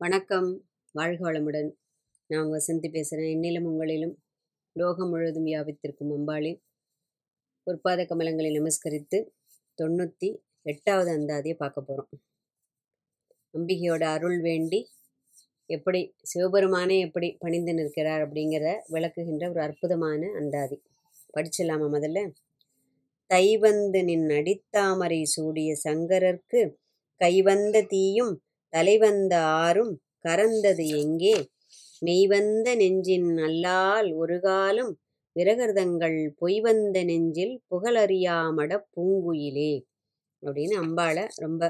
வணக்கம். வாழ்க வளமுடன். நான் உங்கள் வசந்தி பேசுகிறேன். என்னிலும் உங்களிலும் லோகம் முழுவதும் வியாபித்திருக்கும் அம்பாளின் பொற்பாத கமலங்களை நமஸ்கரித்து தொண்ணூற்றி எட்டாவது அந்தாதியை பார்க்க போகிறோம். அம்பிகையோட அருள் வேண்டி எப்படி சிவபெருமானே எப்படி பணிந்து நிற்கிறார் அப்படிங்கிற விளக்குகின்ற ஒரு அற்புதமான அந்தாதி. படிச்சிடலாமா முதல்ல? தைவந்து நின் அடித்தாமரை சூடிய சங்கரர்க்கு கைவந்த தீயும் தலைவந்த ஆறும் கரந்தது எங்கே? மெய்வந்த நெஞ்சின் அல்லால் ஒரு காலும் விரகர்தங்கள் பொய்வந்த நெஞ்சில் புகழறியாமட பூங்குயிலே? அப்படின்னு அம்பாளை ரொம்ப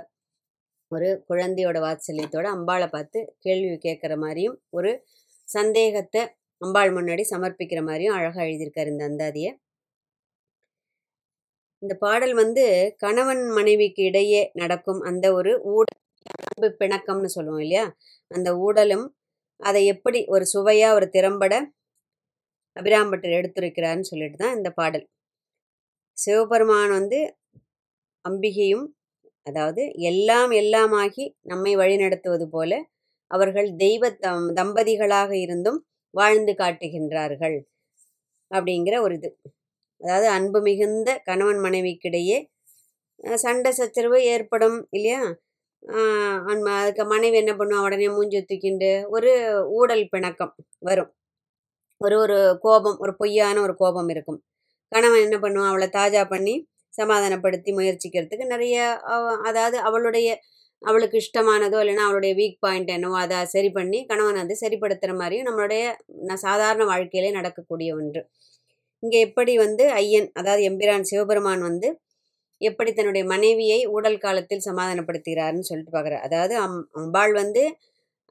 ஒரு குழந்தையோட வாத்சல்யத்தோட அம்பாளை பார்த்து கேள்வி கேட்குற மாதிரியும் ஒரு சந்தேகத்தை அம்பாள் முன்னாடி சமர்ப்பிக்கிற மாதிரியும் அழகாக எழுதியிருக்காரு இந்த அந்தாதியை. இந்த பாடல் வந்து கணவன் மனைவிக்கு இடையே நடக்கும் அந்த ஒரு ஊட பிணக்கம்னு சொல்லுவோம் இல்லையா? அந்த ஊடலும் அதை எப்படி ஒரு சுவையாக ஒரு திறம்பட அபிராம்பட்டர் எடுத்துரைக்கிறார்னு சொல்லிட்டு தான் இந்த பாடல். சிவபெருமான் வந்து அம்பிகையும் அதாவது எல்லாம் எல்லாமாகி நம்மை வழிநடத்துவது போல அவர்கள் தெய்வ தம் தம்பதிகளாக இருந்தும் வாழ்ந்து காட்டுகின்றார்கள் அப்படிங்கிற ஒரு இது. அதாவது அன்பு மிகுந்த கணவன் மனைவிக்கிடையே சண்டை சச்சரவு ஏற்படும் இல்லையா? அதுக்கு மனைவி என்ன பண்ணுவா? உடனே மூஞ்சி தூக்கிண்டு ஒரு ஊடல் பிணக்கம் வரும். ஒரு ஒரு கோபம் ஒரு பொய்யான ஒரு கோபம் இருக்கும். கணவன் என்ன பண்ணுவான் அவளை தாஜா பண்ணி சமாதானப்படுத்தி முயற்சிக்கிறதுக்கு நிறைய அதாவது அவளுடைய அவளுக்கு இஷ்டமானதோ இல்லைன்னா அவளுடைய வீக் பாயிண்ட் என்னவோ அதை சரி பண்ணி கணவன் வந்து சரிப்படுத்துகிற மாதிரியும் நம்மளுடைய சாதாரண வாழ்க்கையிலே நடக்கக்கூடிய ஒன்று. இங்கே எப்படி வந்து ஐயன் அதாவது எம்பிரான் சிவபெருமான் வந்து எப்படி தன்னுடைய மனைவியை ஊடல் காலத்தில் சமாதானப்படுத்துகிறாருன்னு சொல்லிட்டு பார்க்குறாரு. அதாவது அம் அம்பாள் வந்து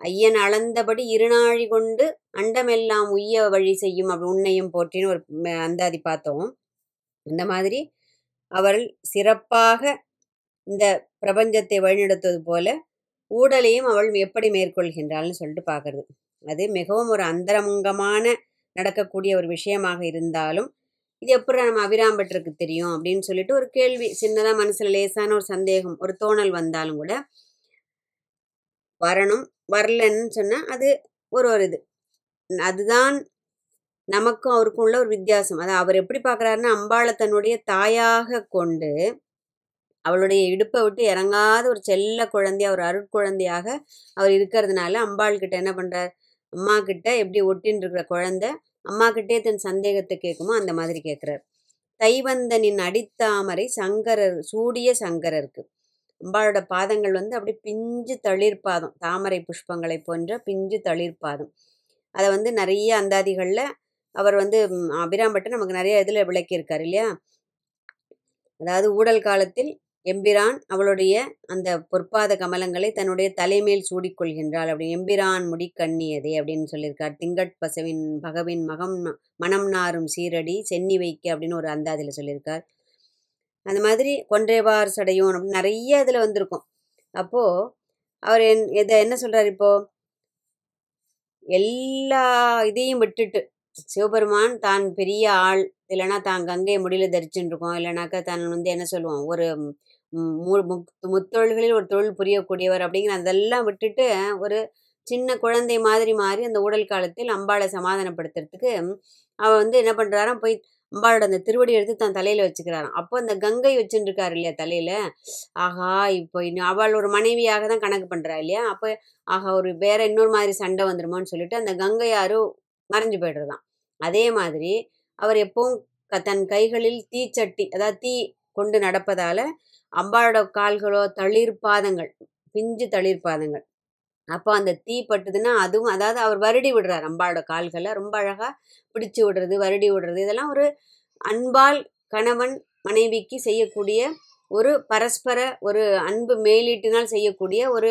ஐயன் அளந்தபடி இருநாழி கொண்டு அண்டமெல்லாம் உய்ய வழி செய்யும் அப்படி உன்னையும் போற்றின்னு ஒரு அந்தாதி பார்த்தோம். அந்த மாதிரி அவள் சிறப்பாக இந்த பிரபஞ்சத்தை வழிநடத்துவது போல ஊடலையும் அவள் எப்படி மேற்கொள்கின்றாள்னு சொல்லிட்டு பார்க்குறது. அது மிகவும் ஒரு அந்தரங்கமான நடக்கக்கூடிய ஒரு விஷயமாக இருந்தாலும் இது எப்படி நம்ம அபிராம்பட்டருக்கு தெரியும் அப்படின்னு சொல்லிட்டு ஒரு கேள்வி சின்னதாக மனசில் லேசான ஒரு சந்தேகம் ஒரு தோணல் வந்தாலும் கூட வரணும் வரலன்னு சொன்னால் அது ஒரு ஒரு இது. அதுதான் நமக்கும் அவருக்கும் உள்ள ஒரு வித்தியாசம். அதை அவர் எப்படி பார்க்குறாருன்னா அம்பாளை தன்னுடைய தாயாக கொண்டு அவளுடைய இடுப்பை விட்டு இறங்காத ஒரு செல்ல குழந்தையாக ஒரு அருட்குழந்தையாக அவர் இருக்கிறதுனால அம்பாள் கிட்ட என்ன பண்ணுறார் அம்மா கிட்ட எப்படி ஒட்டின்னு இருக்கிற குழந்தை அம்மா கிட்டே தன் சந்தேகத்தை கேட்குமோ அந்த மாதிரி கேட்குறார். தைவந்தனின் அடித்தாமரை சங்கரர் சூடிய சங்கரருக்கு. அம்பாளோட பாதங்கள் வந்து அப்படி பிஞ்சு தளிர்பாதம் தாமரை புஷ்பங்களை போன்ற பிஞ்சு தளிர்பாதம் அதை வந்து நிறைய அந்தாதிகளில் அவர் வந்து அபிராம்பட்டு நமக்கு நிறைய இதில் விளக்கியிருக்கார் இல்லையா? அதாவது ஊடல் காலத்தில் எம்பிரான் அவளுடைய அந்த பொற்பாத கமலங்களை தன்னுடைய தலைமேல் சூடிக்கொள்கின்றாள். அப்படி எம்பிரான் முடி கண்ணியதே அப்படின்னு சொல்லியிருக்கார். திங்கட் பசவின் பகவின் மகம் மனம் நாரும் சீரடி சென்னி வைக்க அப்படின்னு ஒரு அந்தாதியில் சொல்லியிருக்கார். அந்த மாதிரி கொன்றைவார் சடையும் அப்படின்னு நிறைய இதில் வந்திருக்கும். அப்போது அவர் என் இதை என்ன சொல்கிறார் இப்போது எல்லா இதையும் விட்டுட்டு சிவபெருமான் தான் பெரிய ஆள் இல்லைனா தான் கங்கையை முடியல தரிச்சுட்டு இருக்கோம். இல்லைனாக்கா தான் வந்து என்ன சொல்லுவோம் ஒரு முத்தொழில்களில் ஒரு தொழில் புரியக்கூடியவர் அப்படிங்கிற அதெல்லாம் விட்டுட்டு ஒரு சின்ன குழந்தை மாதிரி மாறி அந்த ஊடல் காலத்தில் அம்பாளை சமாதானப்படுத்துறதுக்கு அவள் வந்து என்ன பண்ணுறாராம் போய் அம்பாளோட அந்த திருவடி எடுத்து தான் தலையில் வச்சுக்கிறாராம். அப்போ அந்த கங்கை வச்சுட்டு இல்லையா தலையில்? ஆஹா இப்போ இன்னும் அவள் ஒரு மனைவியாக தான் கணக்கு பண்ணுறா இல்லையா? அப்போ ஆஹா ஒரு வேற இன்னொரு மாதிரி சண்டை வந்துருமோன்னு சொல்லிட்டு அந்த கங்கை யாரும் மறைஞ்சு போய்டுறதான் அதே மாதிரி அவர் எப்பவும் தன் கைகளில் தீச்சட்டி அதாவது தீ கொண்டு நடப்பதால் அம்பாளோட கால்களோ தளிர் பாதங்கள் பிஞ்சு தளிர் பாதங்கள். அப்போ அந்த தீ பட்டுதுன்னா அதுவும் அதாவது அவர் வருடி விடுறார் அம்பாளோட கால்களை ரொம்ப அழகாக பிடிச்சு விடுறது வருடி விடுறது. இதெல்லாம் ஒரு அன்பால் கணவன் மனைவிக்கு செய்யக்கூடிய ஒரு பரஸ்பர ஒரு அன்பு மேலீட்டினால் செய்யக்கூடிய ஒரு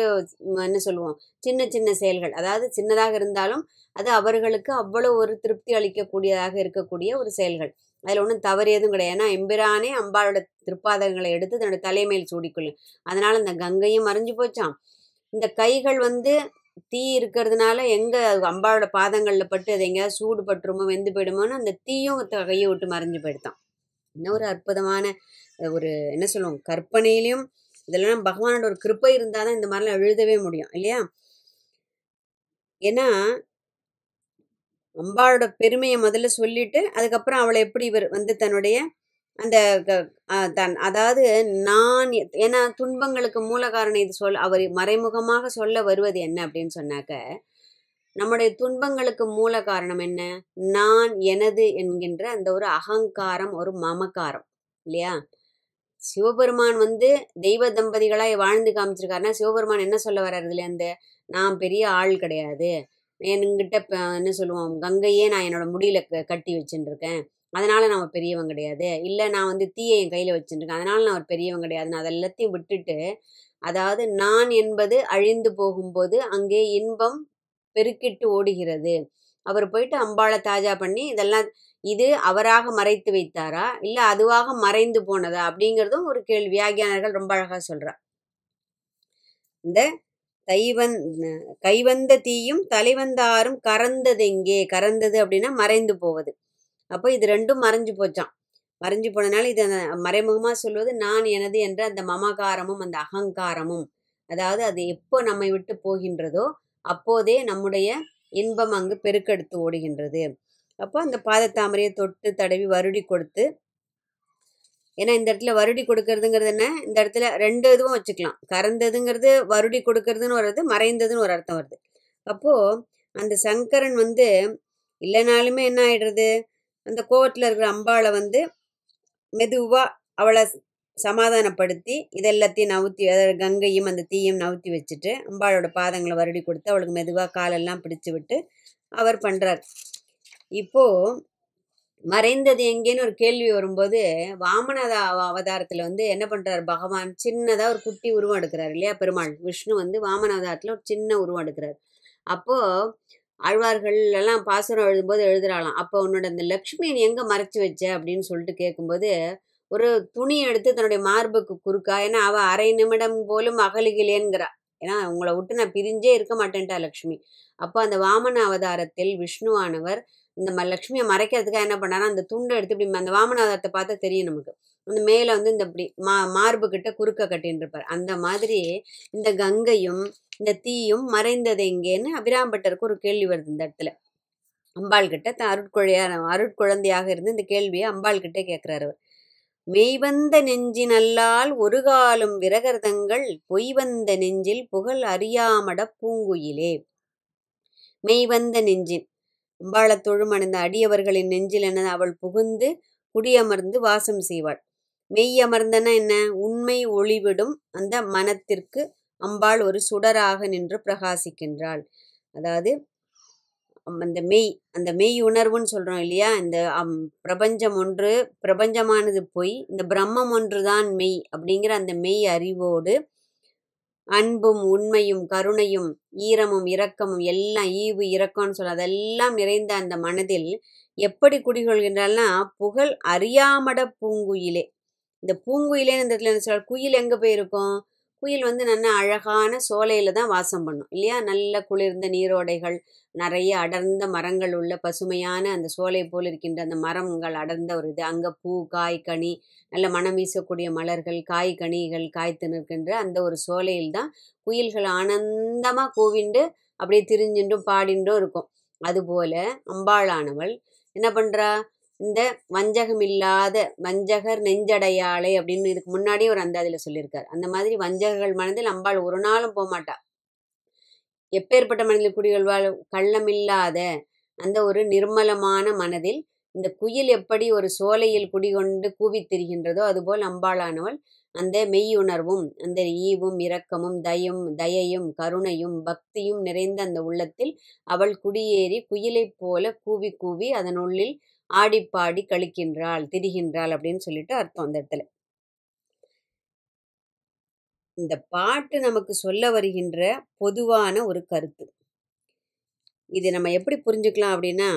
என்ன சொல்லுவோம் சின்ன சின்ன செயல்கள். அதாவது சின்னதாக இருந்தாலும் அது அவர்களுக்கு அவ்வளோ ஒரு திருப்தி அளிக்கக்கூடியதாக இருக்கக்கூடிய ஒரு செயல்கள். அதில் ஒன்றும் தவறு எதுவும் கிடையாது. ஏன்னா எம்பிரானே அம்பாளோட திருப்பாதகங்களை எடுத்து தன்னோட தலைமையில் சூடிக்கொள்ளும் அதனால் இந்த கங்கையும் மறைஞ்சு போச்சான் இந்த கைகள் வந்து தீ இருக்கிறதுனால எங்கே அம்பாவோட பாதங்களில் பட்டு அது எங்கேயாவது சூடு பட்டுருமோ வெந்து போயிடுமோன்னு அந்த தீயும் கையை விட்டு மறைஞ்சு போயிடுதான் இன்னொரு அற்புதமான ஒரு என்ன சொல்லுவோம் கற்பனையிலையும் இதெல்லாம் பகவானோட ஒரு கிருப்பை இருந்தால் தான் இந்த மாதிரிலாம் எழுதவே முடியும் இல்லையா? ஏன்னா அம்பாளோட பெருமையை முதல்ல சொல்லிட்டு அதுக்கப்புறம் அவளை எப்படி இவர் வந்து தன்னுடைய அந்த க- தன் அதாவது நான் ஏன்னா துன்பங்களுக்கு மூல காரணம் இது சொல் அவர் மறைமுகமாக சொல்ல வருவது என்ன அப்படின்னு சொன்னாக்க நம்முடைய துன்பங்களுக்கு மூல காரணம் என்ன? நான் எனது என்கின்ற அந்த ஒரு அகங்காரம் ஒரு மமகாரம் இல்லையா? சிவபெருமான் வந்து தெய்வ தம்பதிகளாய் வாழ்ந்து காமிச்சிருக்காருன்னா சிவபெருமான் என்ன சொல்ல வர்றாரு இதுல அந்த நான் பெரிய ஆள் கிடையாது என்கிட்ட இப்போ என்ன சொல்லுவோம் கங்கையே நான் என்னோட முடியில க- கட்டி வச்சுட்டுருக்கேன் அதனால் அதனால நான் ஒரு பெரியவன் கிடையாது. இல்லை நான் வந்து தீயை என் கையில் வச்சுட்டுருக்கேன் அதனால் அதனால நான் ஒரு பெரியவன் கிடையாது. நான் அதெல்லாத்தையும் விட்டுட்டு அதாவது நான் என்பது அழிந்து போகும்போது அங்கே இன்பம் பெருக்கிட்டு ஓடுகிறது. அவர் போயிட்டு அம்பாளை தாஜா பண்ணி இதெல்லாம் இது அவராக மறைத்து வைத்தாரா? இல்லை அதுவாக மறைந்து போனதா? அப்படிங்கிறதும் ஒரு கேள்வி. வியாகியானர்கள் ரொம்ப அழகாக சொல்கிறார் இந்த தைவந் கைவந்த தீயும் தலைவந்தாரும் கறந்தது எங்கே கறந்தது அப்படின்னா மறைந்து போவது. அப்போ இது ரெண்டும் மறைஞ்சு போச்சாம். மறைஞ்சு போனதுனால இது மறைமுகமாக சொல்வது நான் எனது என்ற அந்த மமகாரமும் அந்த அகங்காரமும். அதாவது அது எப்போ நம்மை விட்டு போகின்றதோ அப்போதே நம்முடைய இன்பம் அங்கு பெருக்கெடுத்து ஓடுகின்றது. அப்போ அந்த பாதத்தாமரையை தொட்டு தடவி வருடி கொடுத்து ஏன்னா இந்த இடத்துல வருடி கொடுக்கறதுங்கிறது என்ன? இந்த இடத்துல ரெண்டு இதுவும் வச்சுக்கலாம். கறந்ததுங்கிறது வருடி கொடுக்கறதுன்னு வருது மறைந்ததுன்னு ஒரு அர்த்தம் வருது. அப்போது அந்த சங்கரன் வந்து இல்லைனாலுமே என்ன ஆகிடுறது அந்த கோவத்தில் இருக்கிற அம்பாளை வந்து மெதுவாக அவளை சமாதானப்படுத்தி இதெல்லாத்தையும் நவுத்தி அதாவது கங்கையும் அந்த தீயும் நவுத்தி வச்சுட்டு அம்பாளோட பாதங்களை வருடி கொடுத்து அவளுக்கு மெதுவாக காலெல்லாம் பிடிச்சு விட்டு அவர் பண்ணுறார் இப்போது மறைந்தது எங்கேன்னு ஒரு கேள்வி வரும்போது வாமனத அவதாரத்தில் அவதாரத்துல வந்து என்ன பண்றாரு? பகவான் சின்னதாக ஒரு குட்டி உருவம் எடுக்கிறார் இல்லையா? பெருமாள் விஷ்ணு வந்து வாமன அவதாரத்தில் ஒரு சின்ன உருவம் எடுக்கிறார். அப்போ ஆழ்வார்கள் எல்லாம் பாசுரம் எழுதும்போது எழுதுறாளாம் அப்போ உன்னோட அந்த லக்ஷ்மி எங்கே எங்க மறைச்சு வச்ச? அப்படின்னு சொல்லிட்டு கேட்கும்போது ஒரு துணி எடுத்து தன்னுடைய மார்புக்கு குறுக்கா ஏன்னா அவள் அரை நிமிடம் போலும் அகலுகிலேங்கிறா ஏன்னா உங்களை விட்டு நான் பிரிஞ்சே இருக்க மாட்டேன்ட்டா லக்ஷ்மி. அப்போ அந்த வாமன அவதாரத்தில் விஷ்ணுவானவர் இந்த ம லக்ஷ்மியை மறைக்கிறதுக்காக என்ன பண்ணாருன்னா அந்த துண்டை எடுத்து இப்படி அந்த வாமநாதத்தை பார்த்து பார்த்தா தெரியும் நமக்கு. அந்த மேலே வந்து இந்த இப்படி மா மார்பு கிட்ட குறுக்க கட்டின்னு இருப்பார் அந்த மாதிரி இந்த கங்கையும் இந்த தீயும் மறைந்தது எங்கேன்னு அபிராம்பட்டருக்கு ஒரு கேள்வி வருது இந்த இடத்துல. அம்பாள் கிட்ட த அருட்குழையா அருட்குழந்தையாக இருந்து இந்த கேள்வியை அம்பாள் கிட்டே கேட்குறாரு அவர். மெய்வந்த நெஞ்சினல்லால் ஒரு காலும் விரகர்தங்கள் பொய்வந்த நெஞ்சில் புகழ் அறியாமட பூங்குயிலே. மெய்வந்த நெஞ்சின் அம்பாளத்தோழும் அணிந்த அடியவர்களின் நெஞ்சில் என அவள் புகுந்து குடியமர்ந்து வாசம் செய்வாள். மெய் அமர்ந்தன என்ன? உண்மை ஒளிவிடும் அந்த மனத்திற்கு அம்பாள் ஒரு சுடராக நின்று பிரகாசிக்கின்றாள். அதாவது அந்த மெய் அந்த மெய் உணர்வுன்னு சொல்றோம் இல்லையா? இந்த அம் பிரபஞ்சம் ஒன்று பிரபஞ்சமானது பொய் இந்த பிரம்மம் ஒன்றுதான் மெய் அப்படிங்கிற அந்த மெய் அறிவோடு அன்பும் உண்மையும் கருணையும் ஈரமும் இரக்கமும் எல்லாம் ஈவு இரக்கம்னு சொல்ல அதெல்லாம் நிறைந்த அந்த மனதில் எப்படி குடிகொள்கின்றாள்னா புகழ் அறியாமட பூங்குயிலே. இந்த பூங்குயிலேன்னு இந்த இடத்துல என்ன சொல்ற குயில் எங்க போயிருக்கும்? குயில் வந்து நல்ல அழகான சோலையில தான் வாசம் பண்ணும் இல்லையா? நல்ல குளிர்ந்த நீரோடைகள் நிறைய அடர்ந்த மரங்கள் உள்ள பசுமையான அந்த சோலை போல் இருக்கின்ற அந்த மரங்கள் அடர்ந்த ஒரு இது. அங்கே பூ காய் கனி நல்ல மனம் வீசக்கூடிய மலர்கள் காய் கனிகள் காய்த்து நிற்கின்ற அந்த ஒரு சோலையில் தான் குயில்கள் ஆனந்தமாக கூவிண்டு அப்படியே திரிஞ்சின்றும் பாடிண்டும் இருக்கும். அதுபோல அம்பாளானவள் என்ன பண்ணுறா இந்த வஞ்சகம் இல்லாத வஞ்சகர் நெஞ்சடையாளை அப்படின்னு இதுக்கு முன்னாடியே ஒரு அந்தாதியில சொல்லியிருக்கார். அந்த மாதிரி வஞ்சகர்கள் மனதில் அம்பாள் ஒரு நாளும் போகமாட்டா எப்பேற்பட்ட மனதில் குடிகொள்வாள்? கள்ளமில்லாத அந்த ஒரு நிர்மலமான மனதில் இந்த குயில் எப்படி ஒரு சோலையில் குடிகொண்டு கூவித் திரிகின்றதோ அதுபோல் அம்பாளானவள் அந்த மெய்யுணர்வும் அந்த ஈவும் இரக்கமும் தயும் தயையும் கருணையும் பக்தியும் நிறைந்த அந்த உள்ளத்தில் அவள் குடியேறி குயிலைப் போல கூவி கூவி அதனுள்ளில் ஆடிப்பாடி கழிக்கின்றாள் திரிகின்றாள் அப்படின்னு சொல்லிட்டு அர்த்தம் அந்த இடத்துல. இந்த பாட்டு நமக்கு சொல்ல வருகின்ற பொதுவான ஒரு கருத்து. இது நம்ம எப்படி புரிஞ்சுக்கலாம் அப்படின்னா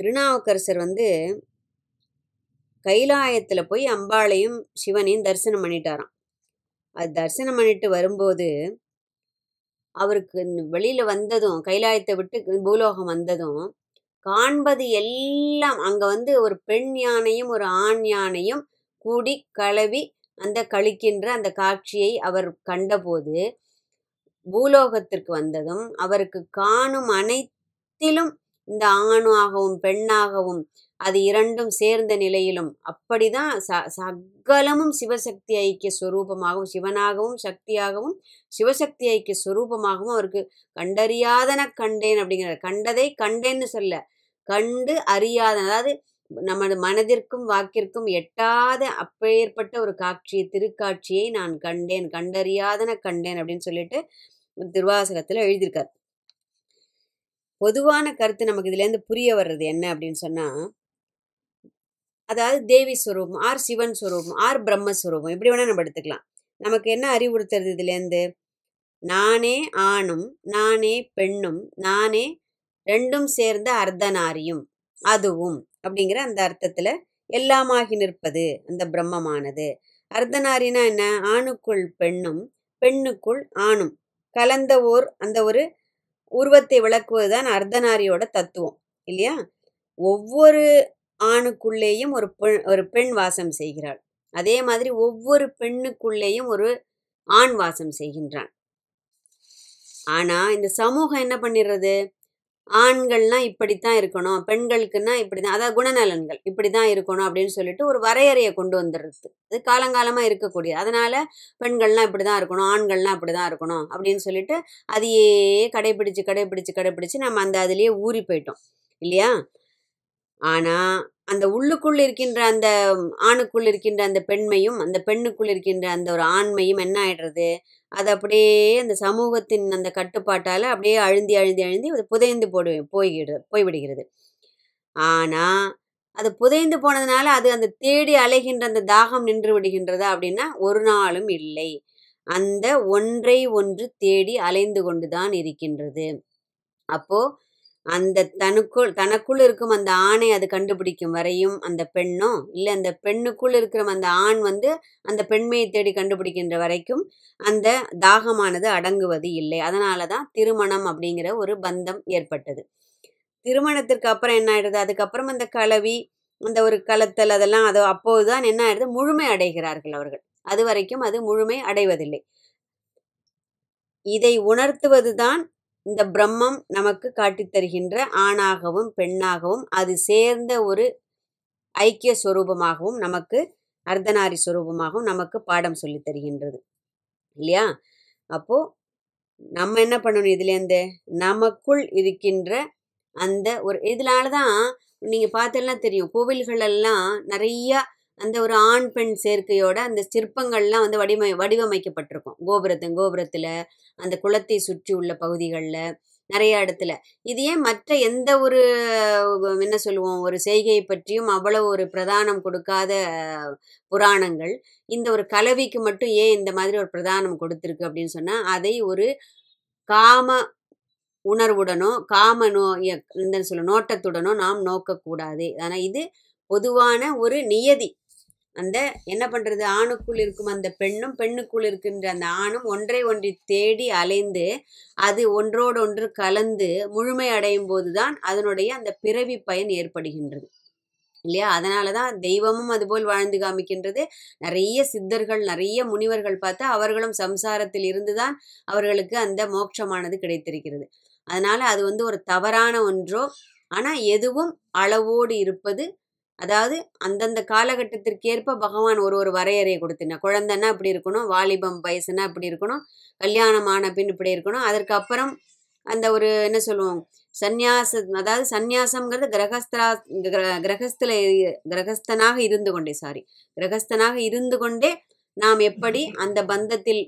திருநாவுக்கரசர் வந்து கைலாயத்தில் போய் அம்பாளையும் சிவனையும் தரிசனம் பண்ணிட்டாராம். அது தரிசனம் பண்ணிட்டு வரும்போது அவருக்கு வெளியில் வந்ததும் கைலாயத்தை விட்டு பூலோகம் வந்ததும் காண்பது எல்லாம் அங்க வந்து ஒரு பெண் யானையும் ஒரு ஆண் யானையும் கூடி கலவி அந்த கழிக்கின்ற அந்த காட்சியை அவர் கண்டபோது பூலோகத்திற்கு வந்ததும் அவருக்கு காணும் அனைத்திலும் இந்த ஆணாகவும் பெண்ணாகவும் அது இரண்டும் சேர்ந்த நிலையிலும் அப்படிதான் ச சகலமும் சிவசக்தி ஐக்கிய ஸ்வரூபமாகவும் சிவனாகவும் சக்தியாகவும் சிவசக்தி ஐக்கிய ஸ்வரூபமாகவும் அவருக்கு கண்டறியாதன கண்டேன் அப்படிங்கிற கண்டதை கண்டேன்னு சொல்ல கண்டு அறியாத அதாவது நமது மனதிற்கும் வாக்கிற்கும் எட்டாத அப்பேற்பட்ட ஒரு காட்சி திருக்காட்சியை நான் கண்டேன் கண்டறியாதன கண்டேன் அப்படின்னு சொல்லிட்டு திருவாசகத்துல எழுதியிருக்கார். பொதுவான கருத்து நமக்கு இதுலேருந்து புரிய வர்றது என்ன அப்படின்னு சொன்னா அதாவது தேவி ஸ்வரூபம் ஆர் சிவன் ஸ்வரூபம் ஆர் பிரம்மஸ்வரூபம் இப்படி வேணா நம்ம எடுத்துக்கலாம். நமக்கு என்ன அறிவுறுத்துறது இதுலேருந்து நானே ஆணும் நானே பெண்ணும் நானே ரெண்டும் சேர்ந்த அர்த்தநாரியும். அதுவும் அப்படிங்கிற அந்த அர்த்தத்துல எல்லாமாகி நிற்பது அந்த பிரம்மமானது. அர்த்தநாரினா என்ன? ஆணுக்குள் பெண்ணும் பெண்ணுக்குள் ஆணும். கலந்த ஓர் அந்த ஒரு உருவத்தை விளக்குவதுதான் அர்த்தநாரியோட தத்துவம் இல்லையா? ஒவ்வொரு ஆணுக்குள்ளேயும் ஒரு பெண் ஒரு பெண் வாசம் செய்கிறாள். அதே மாதிரி ஒவ்வொரு பெண்ணுக்குள்ளேயும் ஒரு ஆண் வாசம் செய்கின்றான். ஆனா இந்த சமூகம் என்ன பண்ணிடுறது? ஆண்கள்னா இப்படித்தான் இருக்கணும் பெண்களுக்குன்னா இப்படி தான் அதாவது குணநலன்கள் இப்படி தான் இருக்கணும் அப்படின்னு சொல்லிட்டு ஒரு வரையறையை கொண்டு வந்துடுறது. அது காலங்காலமாக இருக்கக்கூடிய அதனால பெண்கள்லாம் இப்படிதான் இருக்கணும் ஆண்கள்லாம் இப்படிதான் இருக்கணும் அப்படின்னு சொல்லிட்டு அதையே கடைபிடிச்சு கடைபிடிச்சு கடைபிடிச்சு நம்ம அந்த அதுலேயே ஊறி போயிட்டோம். இல்லையா? ஆனால் அந்த உள்ளுக்குள் இருக்கின்ற அந்த ஆணுக்குள் இருக்கின்ற அந்த பெண்மையும் அந்த பெண்ணுக்குள் இருக்கின்ற அந்த ஒரு ஆண்மையும் என்ன ஆயிடுறது? அது அப்படியே அந்த சமூகத்தின் அந்த கட்டுப்பாட்டால் அப்படியே அழுந்தி அழுந்தி அழுந்தி அது புதைந்து போடு போய்கிடு போய்விடுகிறது. ஆனால் அது புதைந்து போனதுனால அது அந்த தேடி அலைகின்ற அந்த தாகம் நின்று விடுகின்றதா அப்படின்னா ஒரு நாளும் இல்லை. அந்த ஒன்றை ஒன்று தேடி அலைந்து கொண்டு தான் இருக்கின்றது. அப்போது அந்த தனக்குள் தனக்குள் இருக்கும் அந்த ஆணை அது கண்டுபிடிக்கும் வரையும் அந்த பெண்ணோ இல்லை அந்த பெண்ணுக்குள் இருக்கிற அந்த ஆண் வந்து அந்த பெண்மையை தேடி கண்டுபிடிக்கின்ற வரைக்கும் அந்த தாகமானது அடங்குவது இல்லை. அதனால தான் திருமணம் அப்படிங்கிற ஒரு பந்தம் ஏற்பட்டது. திருமணத்திற்கு அப்புறம் என்ன ஆயிடுது? அதுக்கப்புறம் அந்த கலவி அந்த ஒரு கலத்தல் அதெல்லாம் அது அப்போதுதான் என்ன ஆயிடுது? முழுமை அடைகிறார்கள் அவர்கள். அது வரைக்கும் அது முழுமை அடைவதில்லை. இதை உணர்த்துவதுதான் இந்த பிரம்மம் நமக்கு காட்டித்தருகின்ற ஆணாகவும் பெண்ணாகவும் அது சேர்ந்த ஒரு ஐக்கிய சுரூபமாகவும் நமக்கு அர்த்தநாரி சுரூபமாகவும் நமக்கு பாடம் சொல்லித் தருகின்றது. இல்லையா? அப்போ நம்ம என்ன பண்ணணும் இதுலேருந்து? நமக்குள் இருக்கின்ற அந்த ஒரு இதனால தான் நீங்கள் பார்த்தெல்லாம் தெரியும் கோவில்களெல்லாம் நிறையா அந்த ஒரு ஆண் பெண் சேர்க்கையோட அந்த சிற்பங்கள்லாம் வந்து வடிவமை வடிவமைக்கப்பட்டிருக்கும். கோபுரத்து கோபுரத்தில் அந்த குளத்தை சுற்றி உள்ள பகுதிகளில் நிறைய இடத்துல. இது ஏன் மற்ற எந்த ஒரு என்ன சொல்லுவோம் ஒரு செய்கையை பற்றியும் அவ்வளவு ஒரு பிரதானம் கொடுக்காத புராணங்கள். இந்த ஒரு கலவிக்கு மட்டும் ஏன் இந்த மாதிரி ஒரு பிரதானம் கொடுத்துருக்கு அப்படின்னு சொன்னால் அதை ஒரு காம உணர்வுடனோ காம நோ என்ன சொல்ல நோட்டத்துடனோ நாம் நோக்கக்கூடாது. ஆனால் இது பொதுவான ஒரு நியதி. அந்த என்ன பண்ணுறது ஆணுக்குள் இருக்கும் அந்த பெண்ணும் பெண்ணுக்குள் இருக்கின்ற அந்த ஆணும் ஒன்றை ஒன்றை தேடி அலைந்து அது ஒன்றோடு ஒன்று கலந்து முழுமை அடையும் போதுதான் அதனுடைய அந்த பிறவி பயன் ஏற்படுகின்றது. இல்லையா? அதனால தான் தெய்வமும் அதுபோல் வாழ்ந்து காமிக்கின்றது. நிறைய சித்தர்கள் நிறைய முனிவர்கள் பார்த்தா அவர்களும் சம்சாரத்தில் இருந்துதான் அவர்களுக்கு அந்த மோட்சமானது கிடைத்திருக்கிறது. அதனால அது வந்து ஒரு தவறான ஒன்றோ ஆனால் எதுவும் அளவோடு இருப்பது அதாவது அந்தந்த காலகட்டத்திற்கேற்ப பகவான் ஒரு ஒரு வரையறையை கொடுத்தினா குழந்தைன்னா இப்படி இருக்கணும் வாலிபம் வயசுனா இப்படி இருக்கணும் கல்யாணம் ஆன பின் இப்படி இருக்கணும். அதற்கப்புறம் அந்த ஒரு என்ன சொல்லுவோம் சந்நியாச அதாவது சந்நியாசம்ங்கிறது கிரகஸ்தரா கிரகஸ்தில் கிரகஸ்தனாக இருந்து கொண்டே சாரி கிரகஸ்தனாக இருந்து கொண்டே நாம் எப்படி அந்த பந்தத்தில்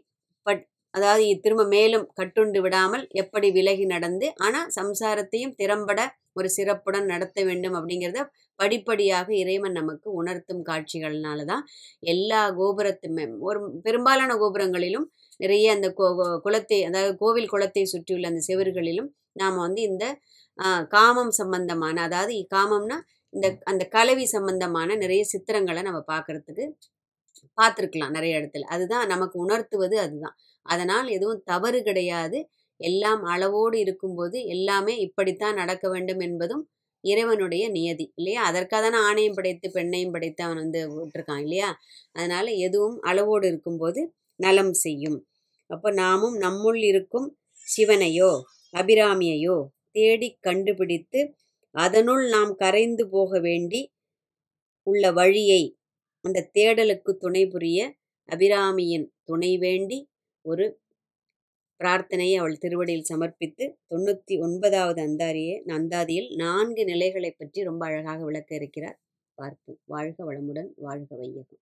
பட் அதாவது திரும்ப மேலும் கட்டுண்டு விடாமல் எப்படி விலகி நடந்து ஆனால் சம்சாரத்தையும் திறம்பட ஒரு சிறப்புடன் நடத்த வேண்டும் அப்படிங்கிறத படிப்படியாக இறைவன் நமக்கு உணர்த்தும் காட்சிகள்னால தான் எல்லா கோபுரத்துமே ஒரு பெரும்பாலான கோபுரங்களிலும் நிறைய அந்த கோ குளத்தை அதாவது கோவில் குளத்தை சுற்றியுள்ள அந்த செவர்களிலும் நாம் வந்து இந்த காமம் சம்பந்தமான அதாவது காமம்னா இந்த அந்த கலவி சம்பந்தமான நிறைய சித்திரங்களை நம்ம பார்க்கறதுக்கு பார்த்துருக்கலாம் நிறைய இடத்துல. அதுதான் நமக்கு உணர்த்துவது அதுதான். அதனால் எதுவும் தவறு கிடையாது. எல்லாம் அளவோடு இருக்கும்போது எல்லாமே இப்படித்தான் நடக்க வேண்டும் என்பதும் இறைவனுடைய நியதி இல்லையா? அதற்காக தானே ஆணையும் படைத்து பெண்ணையும் படைத்து அவன் வந்து விட்டுருக்கான் இல்லையா? அதனால எதுவும் அளவோடு இருக்கும்போது நலம் செய்யும். அப்போ நாமும் நம்முள் இருக்கும் சிவனையோ அபிராமியையோ தேடி கண்டுபிடித்து அதனுள் நாம் கரைந்து போக வேண்டி உள்ள வழியை அந்த தேடலுக்கு துணை புரிய அபிராமியின் துணை வேண்டி ஒரு பிரார்த்தனையை அவள் திருவடியில் சமர்ப்பித்து தொண்ணூற்றி ஒன்பதாவது அந்தாரியே அந்தாதியில் நான்கு நிலைகளை பற்றி ரொம்ப அழகாக விளக்க இருக்கிறார். பார்ப்போம். வாழ்க வளமுடன் வாழ்க வையகம்.